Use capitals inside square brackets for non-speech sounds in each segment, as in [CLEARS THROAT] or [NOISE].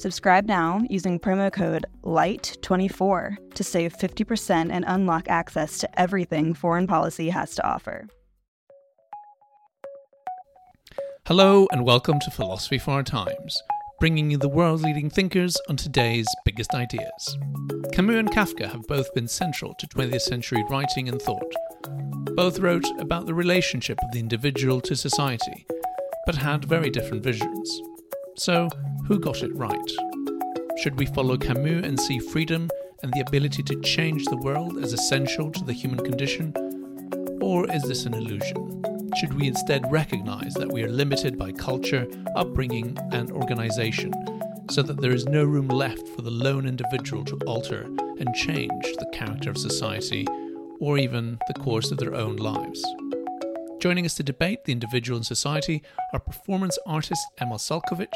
Subscribe now using promo code LIGHT24 to save 50% and unlock access to everything foreign policy has to offer. Hello, and welcome to Philosophy for Our Times, bringing you the world's leading thinkers on today's biggest ideas. Camus and Kafka have both been central to 20th century writing and thought. Both wrote about the relationship of the individual to society, but had very different visions. So, who got it right? Should we follow Camus and see freedom and the ability to change the world as essential to the human condition? Or is this an illusion? Should we instead recognize that we are limited by culture, upbringing, and organization, so that there is no room left for the lone individual to alter and change the character of society, or even the course of their own lives? Joining us to debate the individual and society are performance artist Emma Sulkowicz,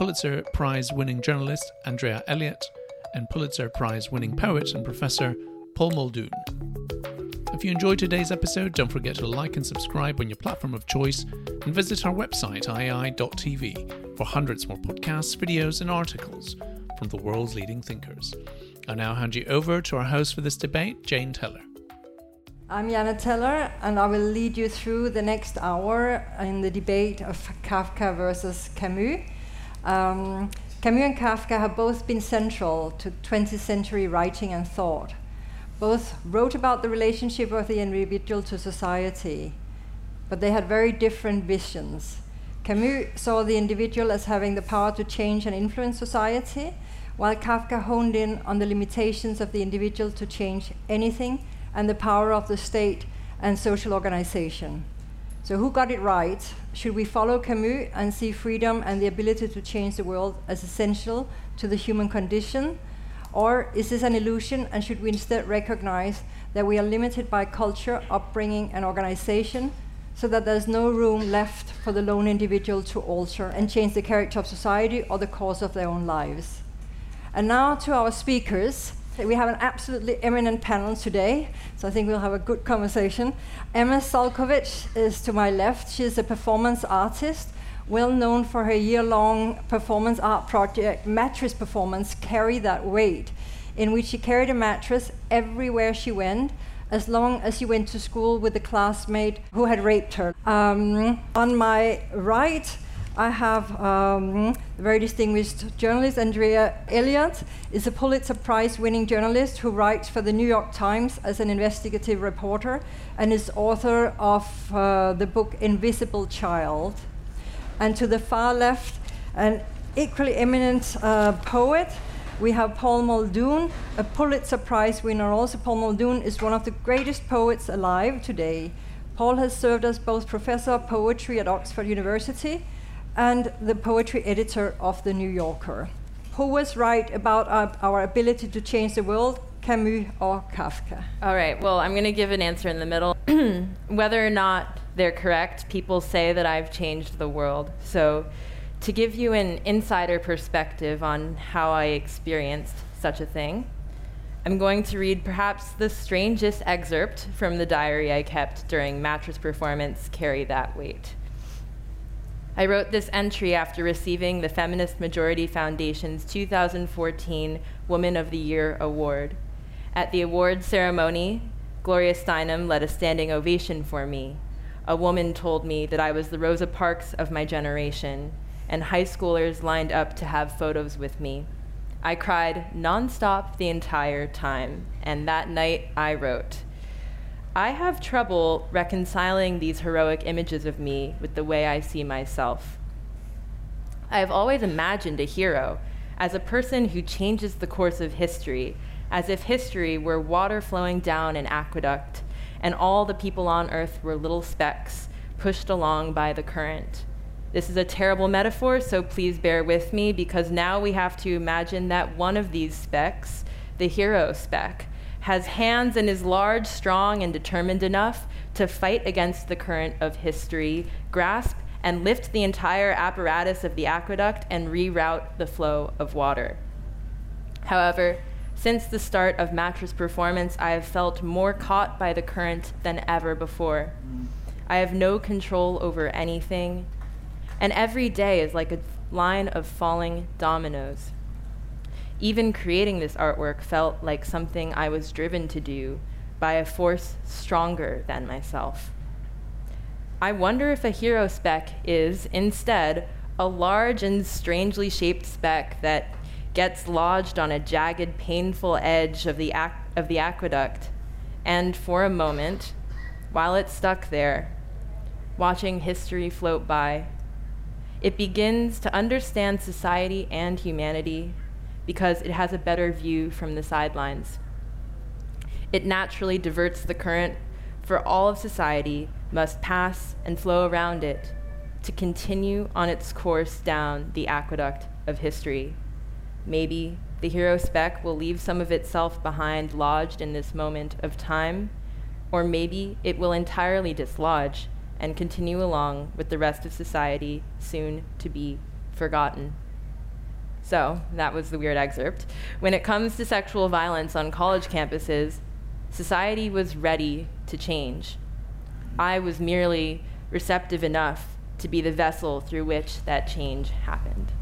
Pulitzer Prize winning journalist Andrea Elliott, and Pulitzer Prize winning poet and professor Paul Muldoon. If you enjoyed today's episode, don't forget to like and subscribe on your platform of choice and visit our website, iai.tv, for hundreds more podcasts, videos, and articles from the world's leading thinkers. I'll now hand you over to our host for this debate, Janne Teller. I'm Janne Teller, and I will lead you through the next hour in the debate of Kafka versus Camus. Um, Camus and Kafka have both been central to 20th century writing and thought. Both wrote about the relationship of the individual to society, but they had very different visions. Camus saw the individual as having the power to change and influence society, while Kafka honed in on the limitations of the individual to change anything and the power of the state and social organization. So, who got it right? Should we follow Camus and see freedom and the ability to change the world as essential to the human condition? Or is this an illusion and should we instead recognize that we are limited by culture, upbringing, and organization so that there's no room left for the lone individual to alter and change the character of society or the course of their own lives? And now to our speakers. We have an absolutely eminent panel today, so I think we'll have a good conversation. Emma Sulkowicz is to my left. She is a performance artist, well known for her year long performance art project, Mattress Performance Carry That Weight, in which she carried a mattress everywhere she went. As long as she went to school with a classmate who had raped her. Um, on my right, I have um, a very distinguished journalist, Andrea Elliott, is a Pulitzer Prize winning journalist who writes for the New York Times as an investigative reporter and is author of uh, the book Invisible Child. And to the far left, an equally eminent uh, poet, we have Paul Muldoon, a Pulitzer Prize winner also. Paul Muldoon is one of the greatest poets alive today. Paul has served as both professor of poetry at Oxford University and the poetry editor of The New Yorker. Who was right about our, our ability to change the world, Camus or Kafka? All right, well, I'm going to give an answer in the middle. [CLEARS THROAT] Whether or not they're correct, people say that I've changed the world. So, to give you an insider perspective on how I experienced such a thing, I'm going to read perhaps the strangest excerpt from the diary I kept during mattress performance Carry That Weight. I wrote this entry after receiving the Feminist Majority Foundation's 2014 Woman of the Year award. At the award ceremony, Gloria Steinem led a standing ovation for me. A woman told me that I was the Rosa Parks of my generation, and high schoolers lined up to have photos with me. I cried nonstop the entire time, and that night I wrote. I have trouble reconciling these heroic images of me with the way I see myself. I have always imagined a hero as a person who changes the course of history, as if history were water flowing down an aqueduct and all the people on earth were little specks pushed along by the current. This is a terrible metaphor, so please bear with me because now we have to imagine that one of these specks, the hero speck, has hands and is large, strong, and determined enough to fight against the current of history, grasp and lift the entire apparatus of the aqueduct and reroute the flow of water. However, since the start of mattress performance, I have felt more caught by the current than ever before. I have no control over anything, and every day is like a line of falling dominoes. Even creating this artwork felt like something I was driven to do by a force stronger than myself. I wonder if a hero speck is, instead, a large and strangely shaped speck that gets lodged on a jagged, painful edge of the, aqu- of the aqueduct, and for a moment, while it's stuck there, watching history float by, it begins to understand society and humanity because it has a better view from the sidelines. It naturally diverts the current, for all of society must pass and flow around it to continue on its course down the aqueduct of history. Maybe the hero speck will leave some of itself behind lodged in this moment of time, or maybe it will entirely dislodge and continue along with the rest of society, soon to be forgotten. So, that was the weird excerpt. When it comes to sexual violence on college campuses, society was ready to change. I was merely receptive enough to be the vessel through which that change happened.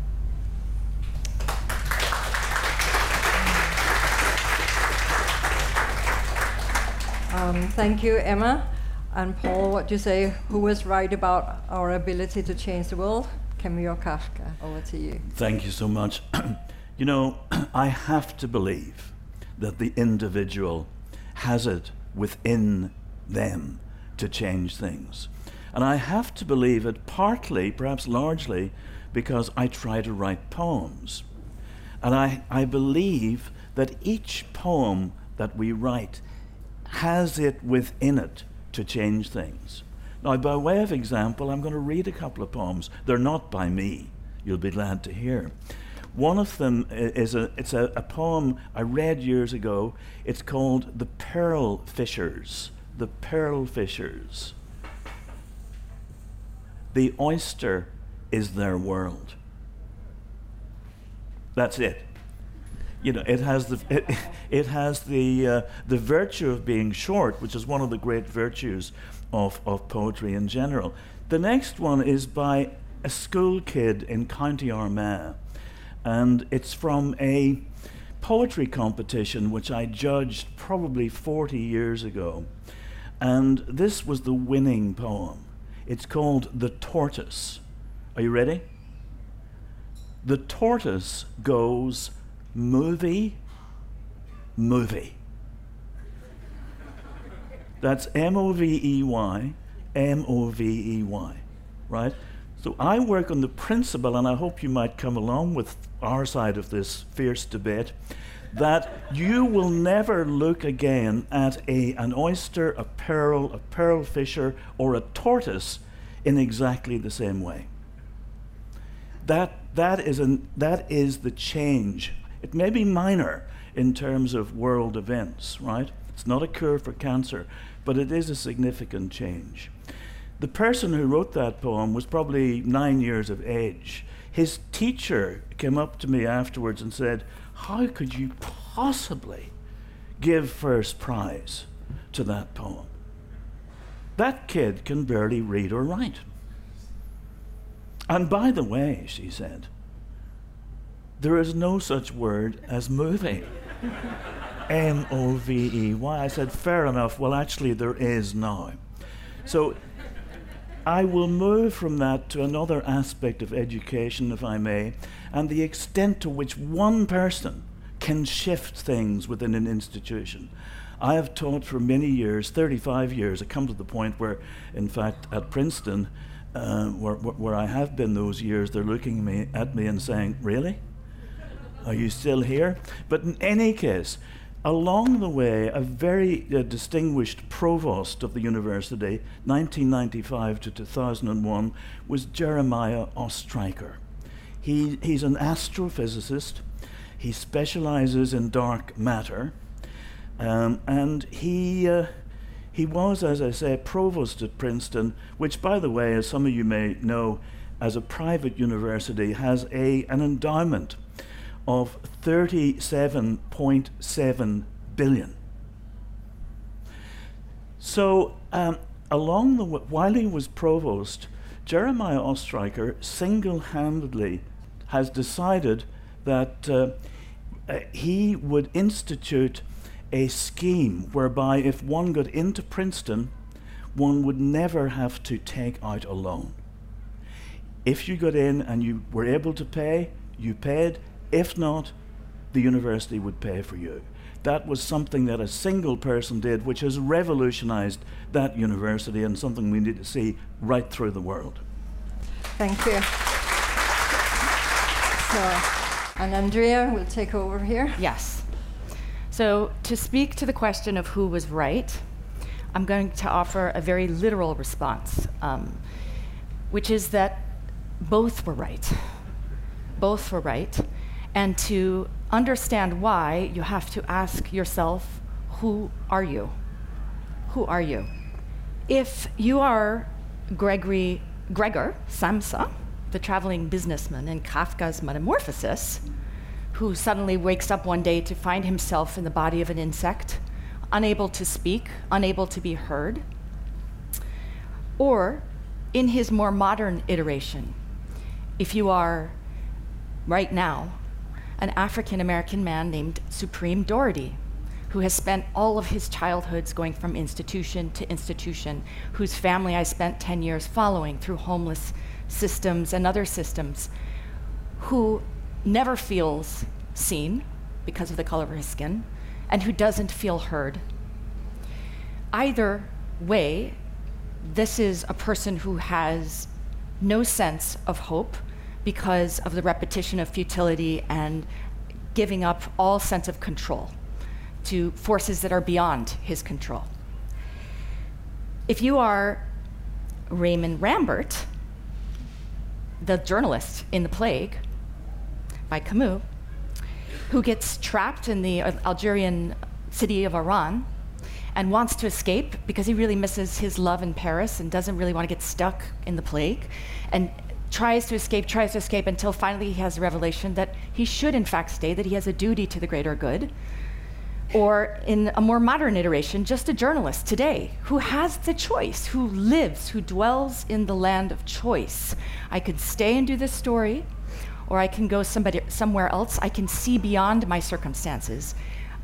Um, thank you, Emma. And Paul, what do you say? Who was right about our ability to change the world? Or Kafka? Over to you. Thank you so much. [CLEARS THROAT] you know, [CLEARS THROAT] I have to believe that the individual has it within them to change things. And I have to believe it partly, perhaps largely, because I try to write poems. And I, I believe that each poem that we write has it within it to change things. Now, by way of example, I'm going to read a couple of poems. They're not by me, you'll be glad to hear. One of them is a, it's a, a poem I read years ago. It's called The Pearl Fishers. The Pearl Fishers. The oyster is their world. That's it you know, it has the it, [LAUGHS] it has the uh, the virtue of being short, which is one of the great virtues of of poetry in general. The next one is by a school kid in County Armagh, and it's from a poetry competition which I judged probably 40 years ago, and this was the winning poem. It's called The Tortoise. Are you ready? The tortoise goes movie, movie. That's M O V E Y, M O V E Y, right? So I work on the principle, and I hope you might come along with our side of this fierce debate, that you will never look again at a, an oyster, a pearl, a pearl fisher, or a tortoise in exactly the same way. That, that, is an, that is the change it may be minor in terms of world events, right? It's not a cure for cancer, but it is a significant change. The person who wrote that poem was probably nine years of age. His teacher came up to me afterwards and said, How could you possibly give first prize to that poem? That kid can barely read or write. And by the way, she said, there is no such word as movie. [LAUGHS] M O V E Y. I said, fair enough. Well, actually, there is now. So I will move from that to another aspect of education, if I may, and the extent to which one person can shift things within an institution. I have taught for many years, 35 years. I come to the point where, in fact, at Princeton, uh, where, where I have been those years, they're looking me, at me and saying, Really? Are you still here? But in any case, along the way, a very uh, distinguished provost of the university, 1995 to 2001, was Jeremiah Ostriker. He, he's an astrophysicist. He specializes in dark matter. Um, and he, uh, he was, as I say, provost at Princeton, which, by the way, as some of you may know, as a private university, has a, an endowment of 37.7 billion. So, um, along the while he was provost, Jeremiah Ostriker single-handedly has decided that uh, uh, he would institute a scheme whereby if one got into Princeton, one would never have to take out a loan. If you got in and you were able to pay, you paid. If not, the university would pay for you. That was something that a single person did, which has revolutionized that university and something we need to see right through the world. Thank you. So, and Andrea will take over here. Yes. So, to speak to the question of who was right, I'm going to offer a very literal response, um, which is that both were right. Both were right. And to understand why, you have to ask yourself, who are you? Who are you? If you are Gregory Gregor Samsa, the traveling businessman in Kafka's Metamorphosis, who suddenly wakes up one day to find himself in the body of an insect, unable to speak, unable to be heard, or in his more modern iteration, if you are right now an African American man named Supreme Doherty, who has spent all of his childhoods going from institution to institution, whose family I spent 10 years following through homeless systems and other systems, who never feels seen because of the color of his skin, and who doesn't feel heard. Either way, this is a person who has no sense of hope because of the repetition of futility and giving up all sense of control to forces that are beyond his control. If you are Raymond Rambert, the journalist in The Plague by Camus, who gets trapped in the Algerian city of Oran and wants to escape because he really misses his love in Paris and doesn't really want to get stuck in the plague, and tries to escape, tries to escape until finally he has a revelation that he should, in fact, stay, that he has a duty to the greater good. Or in a more modern iteration, just a journalist today who has the choice, who lives, who dwells in the land of choice. I could stay and do this story, or I can go somebody, somewhere else. I can see beyond my circumstances.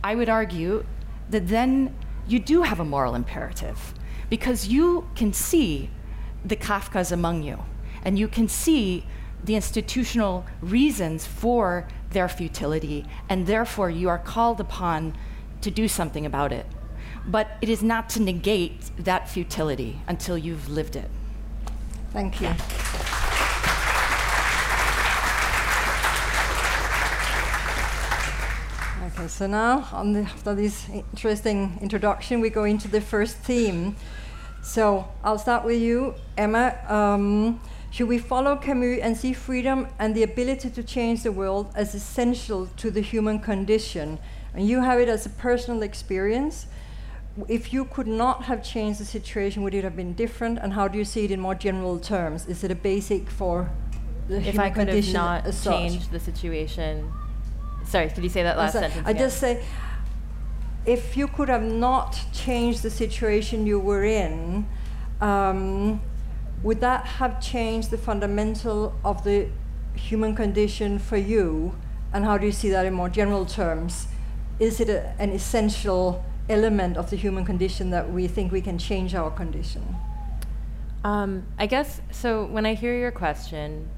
I would argue that then you do have a moral imperative because you can see the Kafkas among you and you can see the institutional reasons for their futility, and therefore you are called upon to do something about it. But it is not to negate that futility until you've lived it. Thank you. Okay, so now the, after this interesting introduction, we go into the first theme. So I'll start with you, Emma. Um, should we follow Camus and see freedom and the ability to change the world as essential to the human condition? And you have it as a personal experience. If you could not have changed the situation, would it have been different? And how do you see it in more general terms? Is it a basic for the if human I could have not changed the situation. Sorry, could you say that last sentence? I just say, if you could have not changed the situation you were in, um, would that have changed the fundamental of the human condition for you? And how do you see that in more general terms? Is it a, an essential element of the human condition that we think we can change our condition? Um, I guess so. When I hear your question,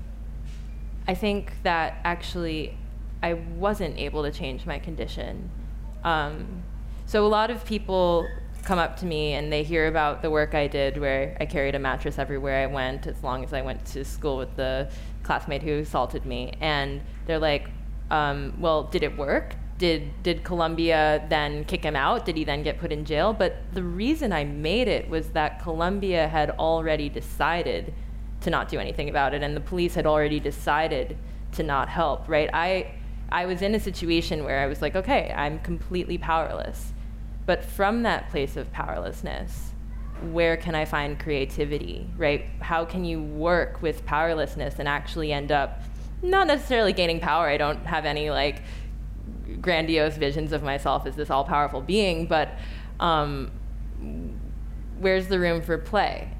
I think that actually I wasn't able to change my condition. Um, So a lot of people come up to me and they hear about the work I did where I carried a mattress everywhere I went as long as I went to school with the classmate who assaulted me. And they're like, um, well, did it work? Did, did Columbia then kick him out? Did he then get put in jail? But the reason I made it was that Columbia had already decided to not do anything about it, and the police had already decided to not help, right? I, I was in a situation where I was like, okay, I'm completely powerless. But from that place of powerlessness, where can I find creativity, right? How can you work with powerlessness and actually end up not necessarily gaining power? I don't have any like grandiose visions of myself as this all powerful being, but um, where's the room for play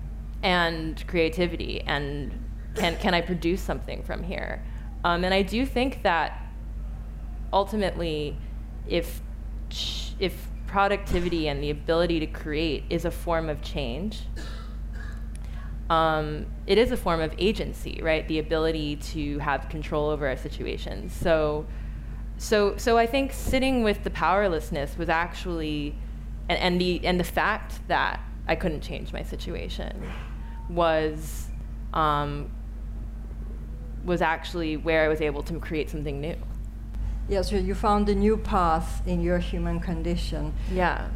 and creativity? And can, can I produce something from here? Um, and I do think that ultimately, if, if productivity and the ability to create is a form of change. Um, it is a form of agency, right? The ability to have control over our situations. So, so, so I think sitting with the powerlessness was actually, and, and the and the fact that I couldn't change my situation was um, was actually where I was able to create something new. Yes, you found a new path in your human condition. Yeah.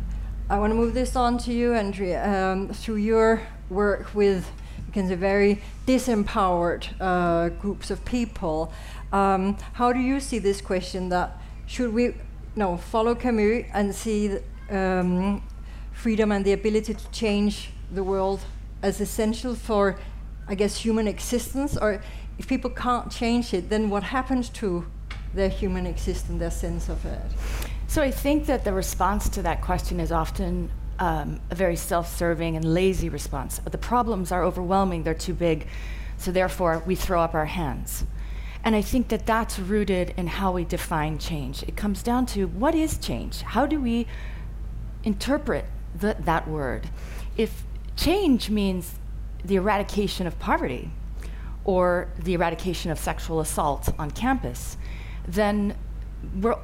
I want to move this on to you, Andrea. Um, through your work with, you can say, very disempowered uh, groups of people, um, how do you see this question that should we no, follow Camus and see um, freedom and the ability to change the world as essential for, I guess, human existence? Or if people can't change it, then what happens to their human existence, their sense of it? So I think that the response to that question is often um, a very self-serving and lazy response. The problems are overwhelming; they're too big, so therefore we throw up our hands. And I think that that's rooted in how we define change. It comes down to what is change? How do we interpret the, that word? If change means the eradication of poverty or the eradication of sexual assault on campus, then we're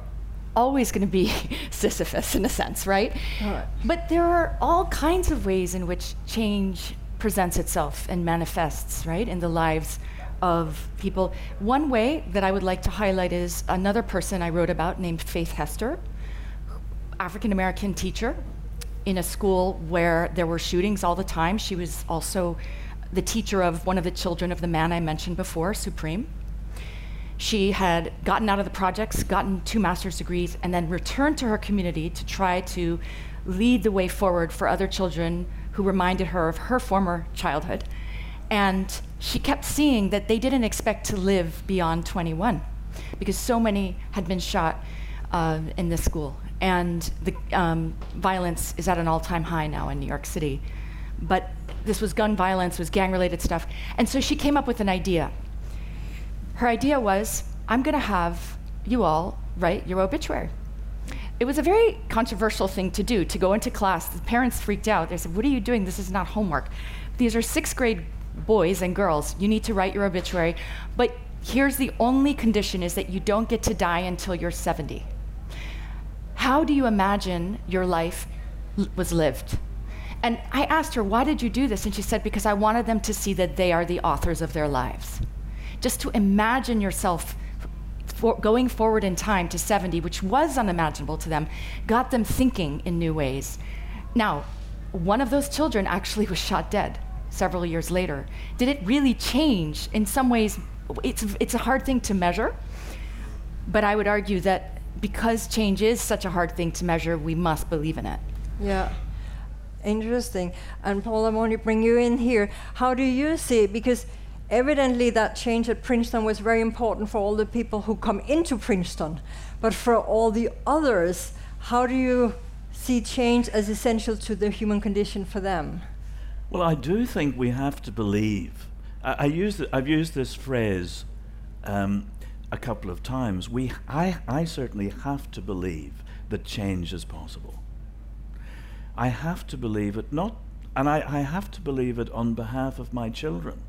always going to be [LAUGHS] Sisyphus in a sense, right? right? But there are all kinds of ways in which change presents itself and manifests, right, in the lives of people. One way that I would like to highlight is another person I wrote about named Faith Hester, African American teacher in a school where there were shootings all the time. She was also the teacher of one of the children of the man I mentioned before, Supreme. She had gotten out of the projects, gotten two master's degrees, and then returned to her community to try to lead the way forward for other children who reminded her of her former childhood. And she kept seeing that they didn't expect to live beyond 21 because so many had been shot uh, in this school. And the um, violence is at an all time high now in New York City. But this was gun violence, was gang related stuff. And so she came up with an idea her idea was I'm going to have you all write your obituary. It was a very controversial thing to do to go into class. The parents freaked out. They said, What are you doing? This is not homework. These are sixth grade boys and girls. You need to write your obituary. But here's the only condition is that you don't get to die until you're 70. How do you imagine your life l- was lived? And I asked her, Why did you do this? And she said, Because I wanted them to see that they are the authors of their lives just to imagine yourself for going forward in time to 70, which was unimaginable to them, got them thinking in new ways. Now, one of those children actually was shot dead several years later. Did it really change? In some ways, it's, it's a hard thing to measure, but I would argue that because change is such a hard thing to measure, we must believe in it. Yeah. Interesting. And Paul, I want to bring you in here. How do you see? Because evidently that change at Princeton was very important for all the people who come into Princeton. But for all the others, how do you see change as essential to the human condition for them? Well, I do think we have to believe. I, I use the, I've used this phrase um, a couple of times. We, I, I certainly have to believe that change is possible. I have to believe it, not, and I, I have to believe it on behalf of my children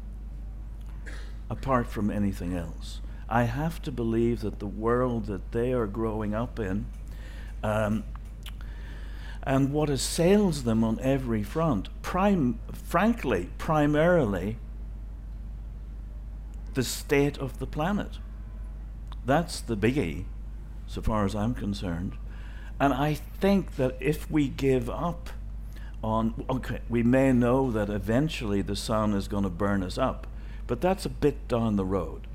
apart from anything else. I have to believe that the world that they are growing up in, um, And what assails them on every front, prim- frankly, primarily, the state of the planet. That's the biggie, so far as I'm concerned. And I think that if we give up on, okay, we may know that eventually the sun is going to burn us up, but that's a bit down the road.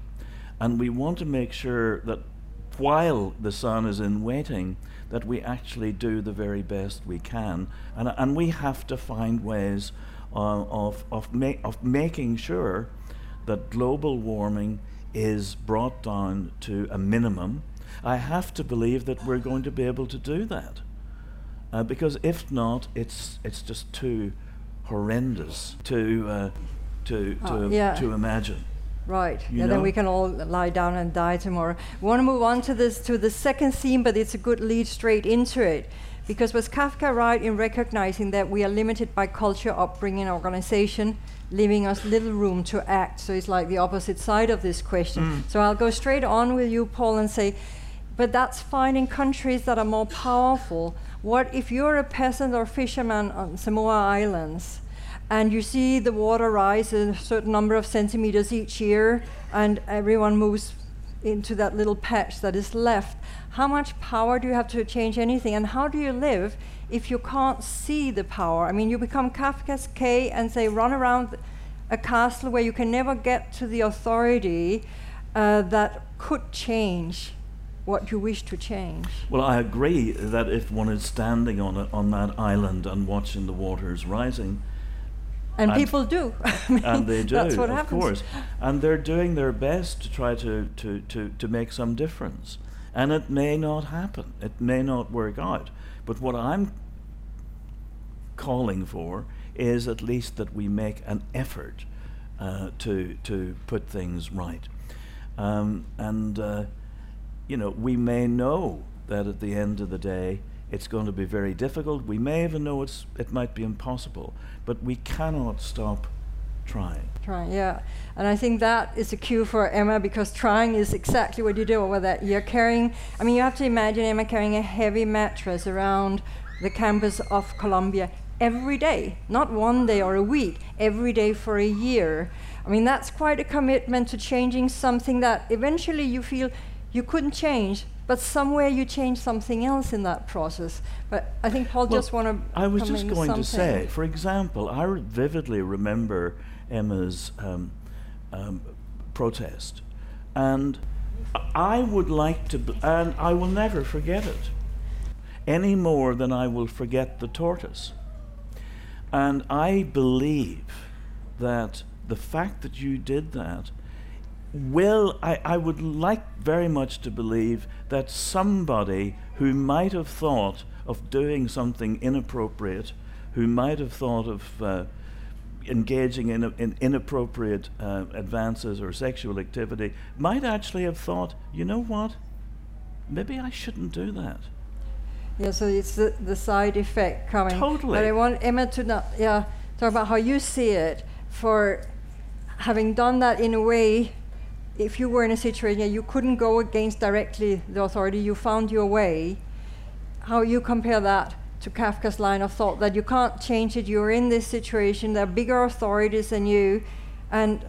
And we want to make sure that while the sun is in waiting, that we actually do the very best we can. And, and we have to find ways uh, of, of, ma- of making sure that global warming is brought down to a minimum. I have to believe that we're going to be able to do that. Uh, because if not, it's, it's just too horrendous to, uh, to, to, Uh, yeah. to imagine. Right. You yeah, then we can all lie down and die tomorrow. We want to move on to this to the second theme, but it's a good lead straight into it. Because was Kafka right in recognizing that we are limited by culture, upbringing, organization, leaving us little room to act? So it's like the opposite side of this question. So I'll go straight on with you, Paul, and say, but that's fine in countries that are more powerful. What if you're a peasant or fisherman on Samoa Islands? And you see the water rise a certain number of centimeters each year, and everyone moves into that little patch that is left. How much power do you have to change anything, and how do you live if you can't see the power? I mean, you become Kafka's K and say, run around a castle where you can never get to the authority uh, that could change what you wish to change. Well, I agree that if one is standing on, a, on that island and watching the waters rising, And, And- people do. [LAUGHS] I mean, and they do, That's what of happens. course, and they're doing their best to try to, to, to, to make some difference. And it may not happen, it may not work out. But what I'm calling for is at least that we make an effort uh, to, to put things right. Um, and, uh, you know, we may know that at the end of the day, it's going to be very difficult. We may even know it's, it might be impossible, but we cannot stop trying. Trying, yeah. And I think that is a cue for Emma because trying is exactly what you do with that. You're carrying, I mean, you have to imagine Emma carrying a heavy mattress around the campus of Columbia every day, not one day or a week, every day for a year. I mean, that's quite a commitment to changing something that eventually you feel you couldn't change, but somewhere you change something else in that process. But I think Paul Well, just want to. I was just going to say, for example, I re- vividly remember Emma's um, um, protest, and I would like to, b- and I will never forget it, any more than I will forget the tortoise. And I believe that the fact that you did that will, I, I would like very much to believe that somebody who might have thought of doing something inappropriate, who might have thought of uh, engaging in, a, in inappropriate uh, advances or sexual activity, might actually have thought, you know what? Maybe I shouldn't do that. Yeah, so it's the, the side effect coming. Totally. But I want Emma to not, yeah, talk about how you see it for having done that in a way. If you were in a situation you couldn't go against directly the authority, you found your way. How you compare that to Kafka's line of thought that you can't change it. You're in this situation. There are bigger authorities than you, and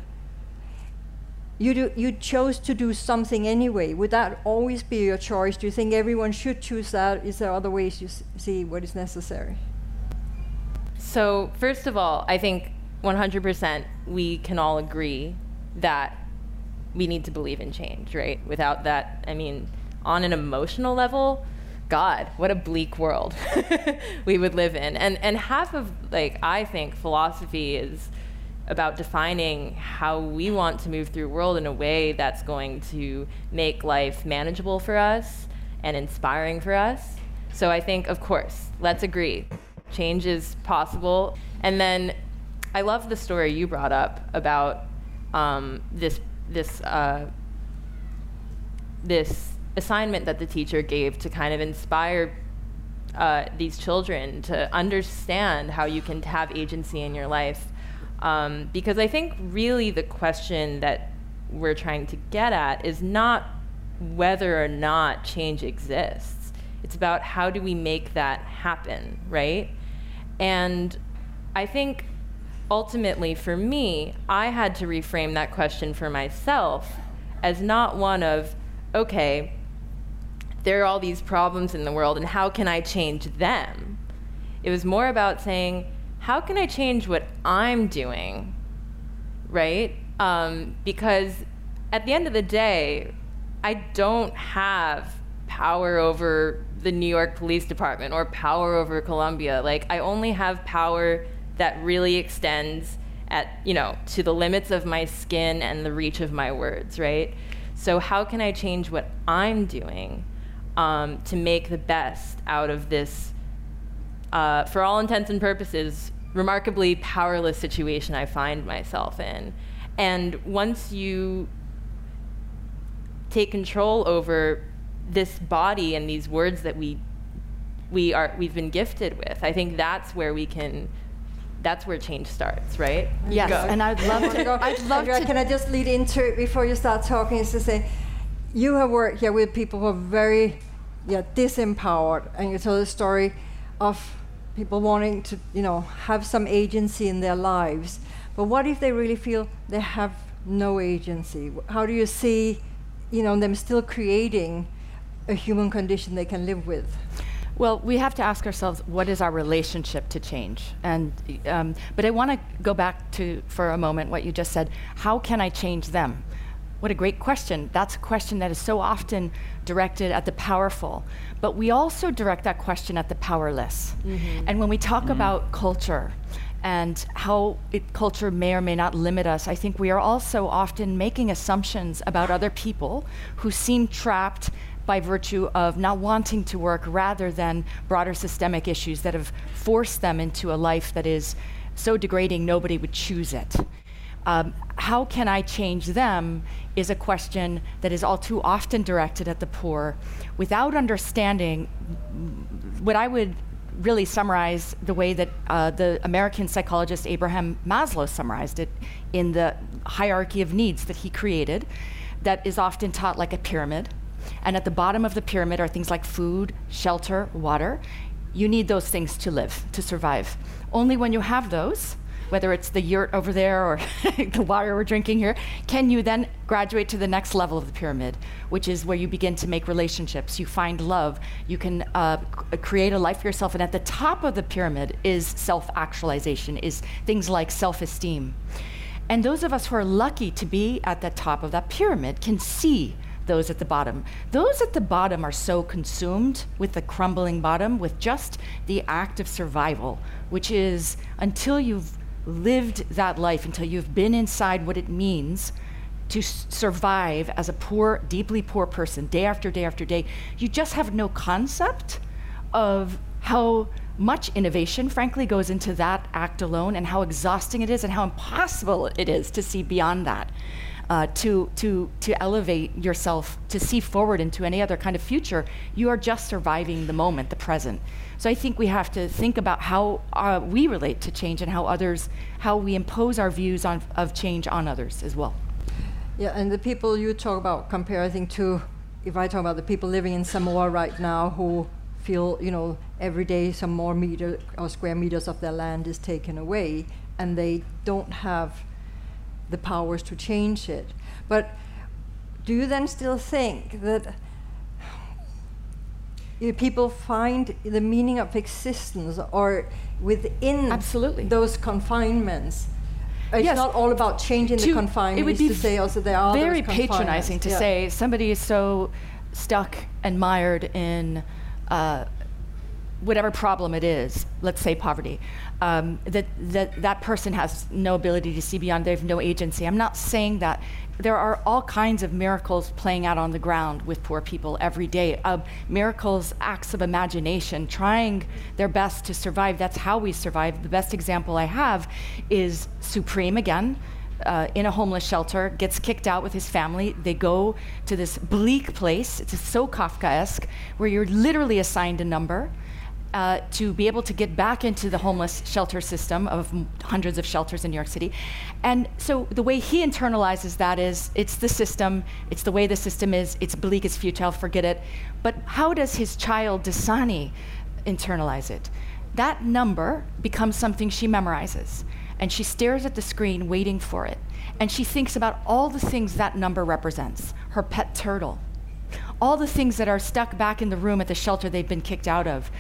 you do, you chose to do something anyway. Would that always be your choice? Do you think everyone should choose that? Is there other ways you see what is necessary? So, first of all, I think 100% we can all agree that we need to believe in change, right? Without that, I mean, on an emotional level, God, what a bleak world [LAUGHS] we would live in. And and half of like I think philosophy is about defining how we want to move through world in a way that's going to make life manageable for us and inspiring for us. So I think of course, let's agree. Change is possible. And then I love the story you brought up about um, this this uh, this assignment that the teacher gave to kind of inspire uh, these children to understand how you can have agency in your life. Um, because I think really the question that we're trying to get at is not whether or not change exists. It's about how do we make that happen, right? And I think ultimately for me, I had to reframe that question for myself as not one of, okay, there are all these problems in the world, and how can I change them? It was more about saying, how can I change what I'm doing? Right? Um, because at the end of the day, I don't have power over the New York Police Department or power over Columbia. Like, I only have power that really extends at, you know, to the limits of my skin and the reach of my words, right? So, how can I change what I'm doing um, to make the best out of this, uh, for all intents and purposes, remarkably powerless situation I find myself in? And once you take control over this body and these words that we we are we've been gifted with, I think that's where we can that's where change starts, right? Yes, Go. and I'd love [LAUGHS] to. Go. I'd love Andrea, to. Can I just lead into it before you start talking? Is to say, you have worked here with people who are very, yeah, disempowered, and you tell the story of people wanting to, you know, have some agency in their lives. But what if they really feel they have no agency? How do you see, you know, them still creating a human condition they can live with? Well, we have to ask ourselves what is our relationship to change, and um, but I want to go back to for a moment what you just said. How can I change them? What a great question. That's a question that is so often directed at the powerful, but we also direct that question at the powerless. And when we talk about culture and how it, culture may or may not limit us, I think we are also often making assumptions about other people who seem trapped by virtue of not wanting to work rather than broader systemic issues that have forced them into a life that is so degrading nobody would choose it. Um, how can I change them is a question that is all too often directed at the poor without understanding what I would really summarize the way that uh, the American psychologist Abraham Maslow summarized it in the hierarchy of needs that he created, that is often taught like a pyramid. And at the bottom of the pyramid are things like food, shelter, water. You need those things to live, to survive. Only when you have those, whether it's the yurt over there or [LAUGHS] the water we're drinking here, can you then graduate to the next level of the pyramid, which is where you begin to make relationships, you find love, you can uh, c- create a life for yourself. And at the top of the pyramid is self actualization, is things like self esteem. And those of us who are lucky to be at the top of that pyramid can see those at the bottom. Those at the bottom are so consumed with the crumbling bottom, with just the act of survival, which is until you've lived that life, until you've been inside what it means to s- survive as a poor, deeply poor person, day after day after day, you just have no concept of how much innovation, frankly, goes into that act alone and how exhausting it is and how impossible it is to see beyond that. Uh, to, to, to elevate yourself, to see forward into any other kind of future, you are just surviving the moment, the present. So I think we have to think about how uh, we relate to change and how others, how we impose our views on, of change on others as well. Yeah, and the people you talk about think, to if I talk about the people living in Samoa right now who feel, you know, every day some more meter or square meters of their land is taken away, and they don't have the powers to change it. But do you then still think that people find the meaning of existence or within Absolutely. those confinements? It's Yes. not all about changing the to- confinements it would be to say also there are very patronizing to Yeah. say somebody is so stuck and mired in uh, whatever problem it is, let's say poverty, um, that, that that person has no ability to see beyond, they have no agency. I'm not saying that. There are all kinds of miracles playing out on the ground with poor people every day. Uh, miracles, acts of imagination, trying their best to survive. That's how we survive. The best example I have is Supreme again uh, in a homeless shelter, gets kicked out with his family. They go to this bleak place. It's so Kafkaesque, where you're literally assigned a number. Uh, to be able to get back into the homeless shelter system of hundreds of shelters in New York City. And so the way he internalizes that is it's the system, it's the way the system is, it's bleak, it's futile, forget it. But how does his child, Dasani, internalize it? That number becomes something she memorizes. And she stares at the screen waiting for it. And she thinks about all the things that number represents her pet turtle, all the things that are stuck back in the room at the shelter they've been kicked out of,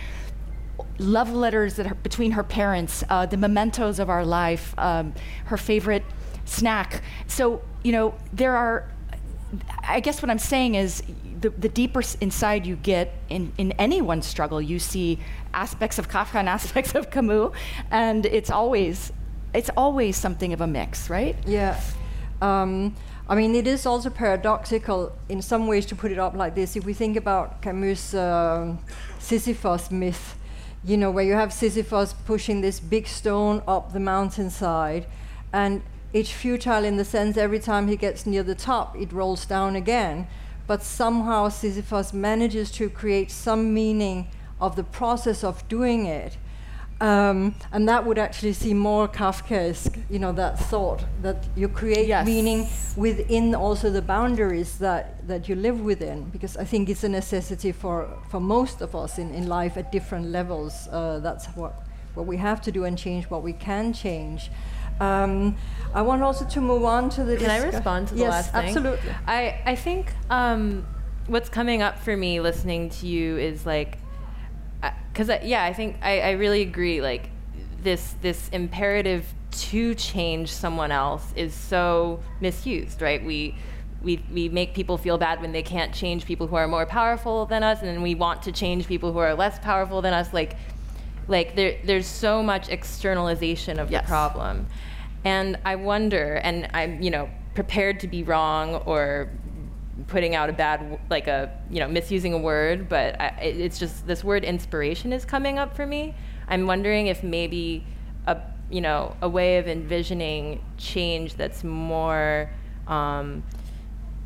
love letters that are between her parents, uh, the mementos of our life, um, her favorite snack. So, you know, there are, I guess what I'm saying is the, the deeper inside you get in, in anyone's struggle, you see aspects of Kafka and [LAUGHS] aspects of Camus, and it's always, it's always something of a mix, right? Yeah. Um, I mean, it is also paradoxical in some ways to put it up like this. If we think about Camus' um Sisyphus myth, you know, where you have Sisyphus pushing this big stone up the mountainside, and it's futile in the sense every time he gets near the top, it rolls down again. But somehow Sisyphus manages to create some meaning of the process of doing it. Um, and that would actually seem more Kafkaesque, you know, that thought that you create Yes. meaning within also the boundaries that, that you live within, because I think it's a necessity for, for most of us in, in life at different levels. Uh, that's what, what we have to do and change what we can change. Um, I want also to move on to the Can I respond to the yes, last thing? absolutely. I, I think um, what's coming up for me listening to you is like, because yeah, I think I, I really agree. Like this this imperative to change someone else is so misused, right? We we, we make people feel bad when they can't change people who are more powerful than us, and then we want to change people who are less powerful than us. Like, like there, there's so much externalization of Yes. the problem, and I wonder, and I'm you know prepared to be wrong or putting out a bad like a you know misusing a word, but I, it's just this word inspiration is coming up for me. I'm wondering if maybe a you know a way of envisioning change that's more um,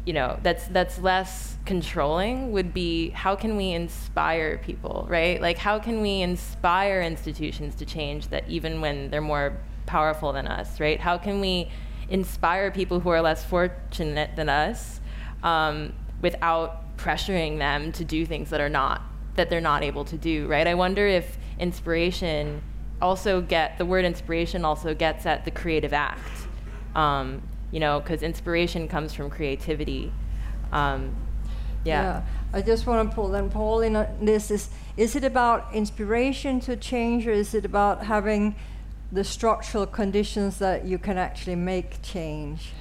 you know that's that's less controlling would be how can we inspire people right like how can we inspire institutions to change that even when they're more powerful than us right how can we inspire people who are less fortunate than us um, without pressuring them to do things that are not that they're not able to do right i wonder if inspiration also get the word inspiration also gets at the creative act um, you know, because inspiration comes from creativity. Um, yeah. I just want to pull then Paul in on this is is it about inspiration to change or is it about having the structural conditions that you can actually make change?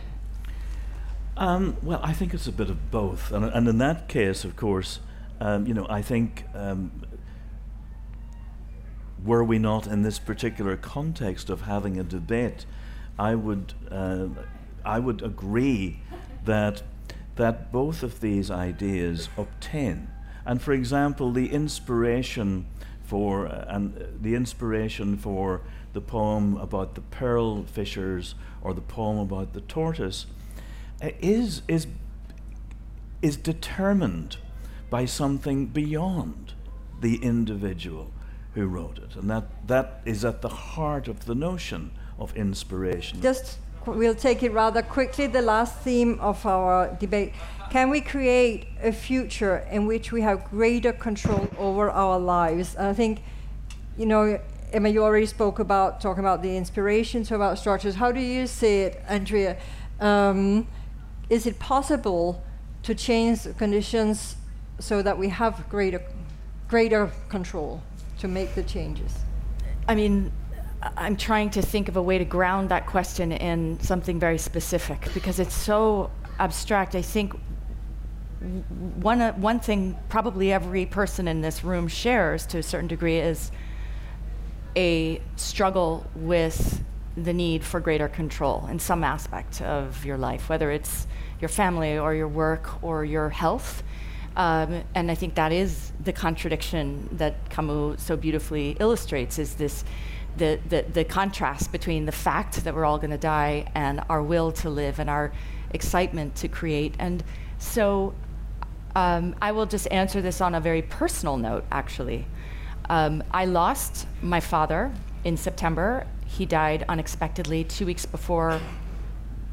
Um, well, I think it's a bit of both, and, and in that case, of course, um, you know, I think um, were we not in this particular context of having a debate, I would uh, I would agree that that both of these ideas obtain, and for example, the inspiration for uh, and the inspiration for the poem about the pearl fishers or the poem about the tortoise is is is determined by something beyond the individual who wrote it, and that that is at the heart of the notion of inspiration. Just we'll take it rather quickly. The last theme of our debate: Can we create a future in which we have greater control over our lives? And I think, you know, Emma, you already spoke about talking about the inspiration, so about structures. How do you see it, Andrea? Um, is it possible to change conditions so that we have greater greater control to make the changes? I mean, I'm trying to think of a way to ground that question in something very specific because it's so abstract. I think one, uh, one thing probably every person in this room shares to a certain degree is a struggle with the need for greater control in some aspect of your life, whether it's your family or your work or your health. Um, and I think that is the contradiction that Camus so beautifully illustrates is this the, the, the contrast between the fact that we're all going to die and our will to live and our excitement to create. And so um, I will just answer this on a very personal note, actually. Um, I lost my father in September. He died unexpectedly two weeks before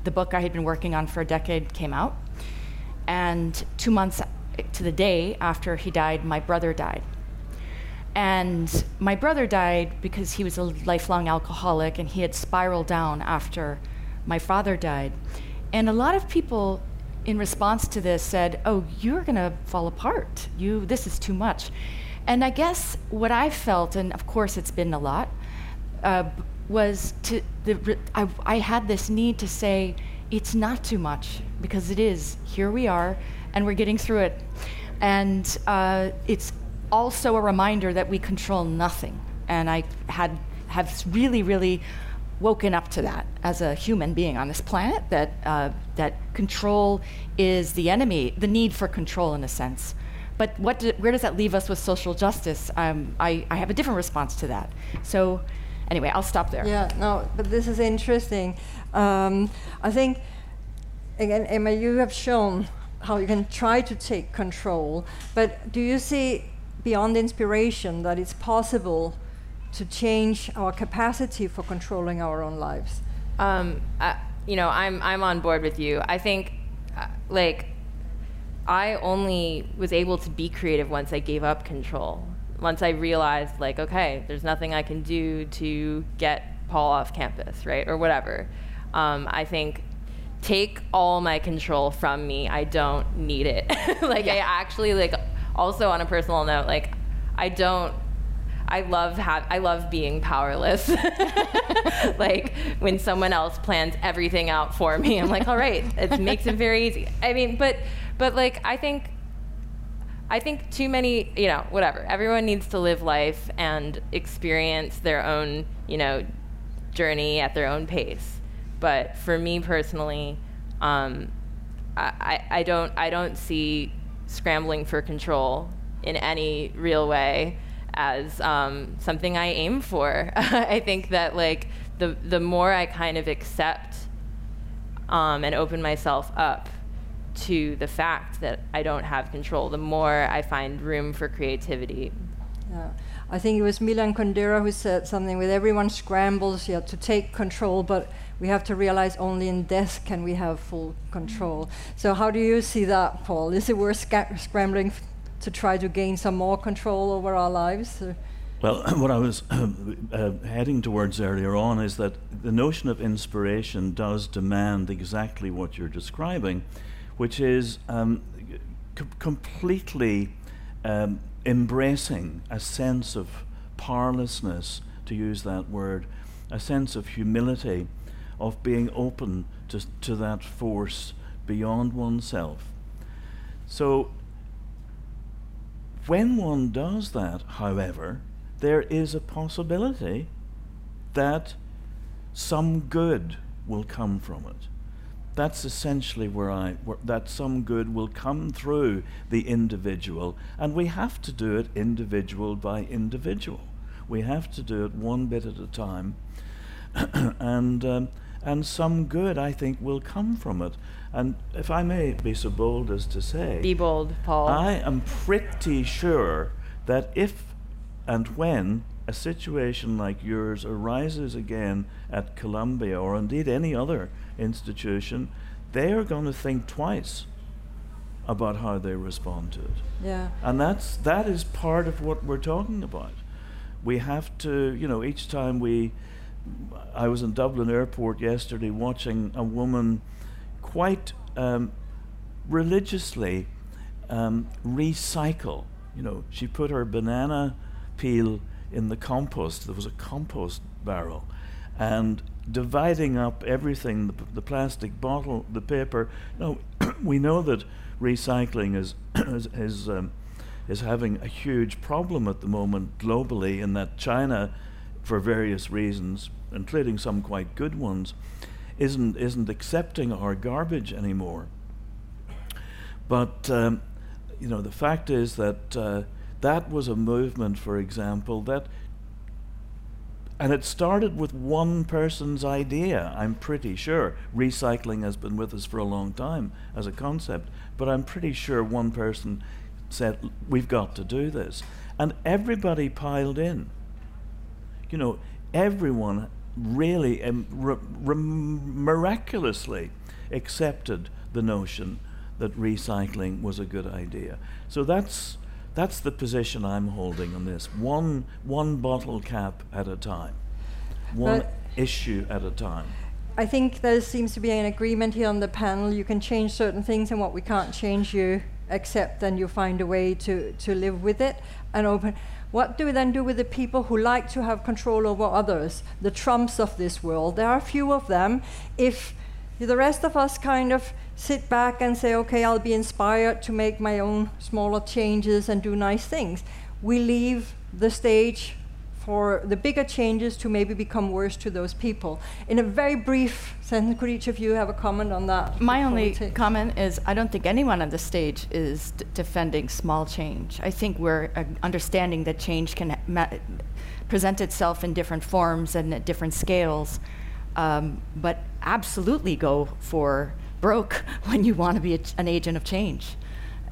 the book I had been working on for a decade came out. And two months to the day after he died, my brother died. And my brother died because he was a lifelong alcoholic and he had spiraled down after my father died. And a lot of people in response to this said, "Oh, you're going to fall apart. You this is too much." And I guess what I felt and of course it's been a lot uh, was to the I, I had this need to say it's not too much because it is. Here we are and we're getting through it. And uh, it's also a reminder that we control nothing. And I had have really, really woken up to that as a human being on this planet. That uh, that control is the enemy, the need for control in a sense. But what do, where does that leave us with social justice? Um, I, I have a different response to that. So anyway, I'll stop there. Yeah, no, but this is interesting. Um, I think, again, Emma, you have shown how you can try to take control, but do you see beyond inspiration that it's possible to change our capacity for controlling our own lives? Um, I, you know, I'm I'm on board with you. I think, uh, like, I only was able to be creative once I gave up control. Once I realized, like, okay, there's nothing I can do to get Paul off campus, right, or whatever. Um, I think take all my control from me. I don't need it. [LAUGHS] like, yeah. I actually like also on a personal note, like I don't I love have I love being powerless. [LAUGHS] like when someone else plans everything out for me, I'm like, all right, it makes it very easy. I mean, but but like I think I think too many, you know, whatever. Everyone needs to live life and experience their own, you know, journey at their own pace. But for me personally, um, I, I don't I don't see scrambling for control in any real way as um, something I aim for. [LAUGHS] I think that like the the more I kind of accept um, and open myself up to the fact that I don't have control, the more I find room for creativity. Yeah. I think it was Milan Kundera who said something with everyone scrambles yeah, to take control, but we have to realize only in death can we have full control. So how do you see that, Paul? Is it worth sca- scrambling f- to try to gain some more control over our lives? Or? Well, [CLEARS THROAT] what I was [CLEARS THROAT] uh, heading towards earlier on is that the notion of inspiration does demand exactly what you're describing, which is um, completely um, embracing a sense of powerlessness, to use that word, a sense of humility, of being open to, to that force beyond oneself. So, when one does that, however, there is a possibility that some good will come from it. That's essentially where I, where, that some good will come through the individual, and we have to do it individual by individual. We have to do it one bit at a time, [CLEARS THROAT] and um, and some good, I think, will come from it. And if I may be so bold as to say, be bold, Paul. I am pretty sure that if and when a situation like yours arises again at Columbia or indeed any other institution, they are going to think twice about how they respond to it. Yeah. And that's that is part of what we're talking about. We have to, you know, each time we I was in Dublin airport yesterday watching a woman quite um, religiously um, recycle. You know, she put her banana peel in the compost. There was a compost barrel, and dividing up everything the, the plastic bottle, the paper. No, [CLEARS THROAT] we know that recycling is [CLEARS THROAT] is is, um, is having a huge problem at the moment globally, in that China, for various reasons, including some quite good ones, isn't isn't accepting our garbage anymore. But um, you know, the fact is that uh, that was a movement, for example, that and it started with one person's idea, I'm pretty sure. Recycling has been with us for a long time as a concept, but I'm pretty sure one person said, We've got to do this. And everybody piled in. You know, everyone really um, miraculously accepted the notion that recycling was a good idea. So that's that's the position I'm holding on this. One one bottle cap at a time. One But- issue at a time. I think there seems to be an agreement here on the panel. You can change certain things, and what we can't change, you accept, and you find a way to, to live with it and open. What do we then do with the people who like to have control over others, the Trumps of this world? There are a few of them. If the rest of us kind of sit back and say, okay, I'll be inspired to make my own smaller changes and do nice things, we leave the stage for the bigger changes to maybe become worse to those people. In a very brief sentence, could each of you have a comment on that? My only comment is I don't think anyone on the stage is d- defending small change. I think we're uh, understanding that change can ma- present itself in different forms and at different scales, um, but absolutely go for broke [LAUGHS] when you want to be a an agent of change.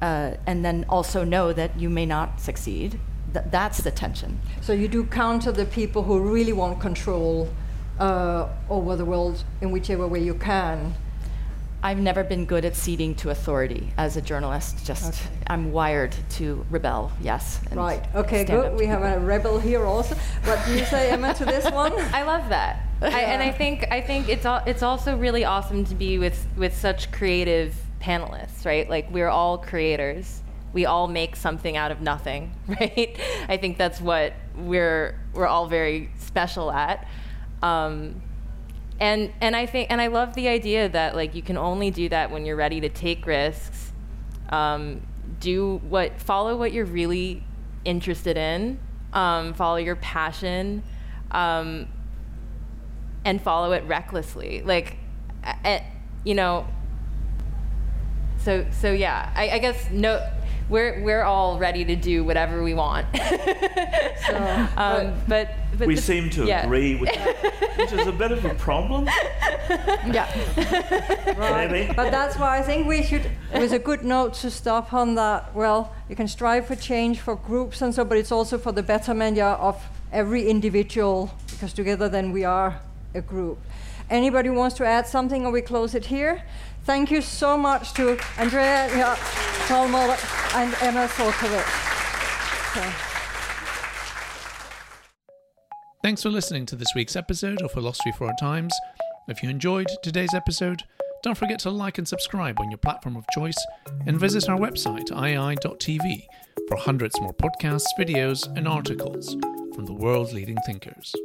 Uh, and then also know that you may not succeed. Th- that's the tension. So you do counter the people who really want control uh, over the world in whichever way you can. I've never been good at ceding to authority as a journalist. Just Okay. I'm wired to rebel. Yes. Right. Okay. Good. We have a rebel here also. What do you say, Emma, to this [LAUGHS] one? I love that. I, and I think I think it's al- it's also really awesome to be with with such creative panelists, right? Like we're all creators. We all make something out of nothing, [LAUGHS] right? I think that's what we're we're all very special at. Um, and and I think and I love the idea that like you can only do that when you're ready to take risks. Um, do what follow what you're really interested in. Um, follow your passion. Um, and follow it recklessly. Like, a- a- you know. So so yeah, I, I guess no, we're we're all ready to do whatever we want. [LAUGHS] So, um, but but we this- seem to yeah. agree with [LAUGHS] that, which is a bit of a problem, [LAUGHS] Yeah. maybe. But that's why I think we should. It was a good note to stop on that. Well, you can strive for change for groups and so, but it's also for the betterment yeah, of every individual because together then we are a group. Anybody wants to add something, or we close it here? Thank you so much to Andrea yeah, and Emma Sulkowicz. So. Thanks for listening to this week's episode of Philosophy for Our Times. If you enjoyed today's episode, don't forget to like and subscribe on your platform of choice and visit our website, IAI.tv, for hundreds more podcasts, videos, and articles from the world's leading thinkers.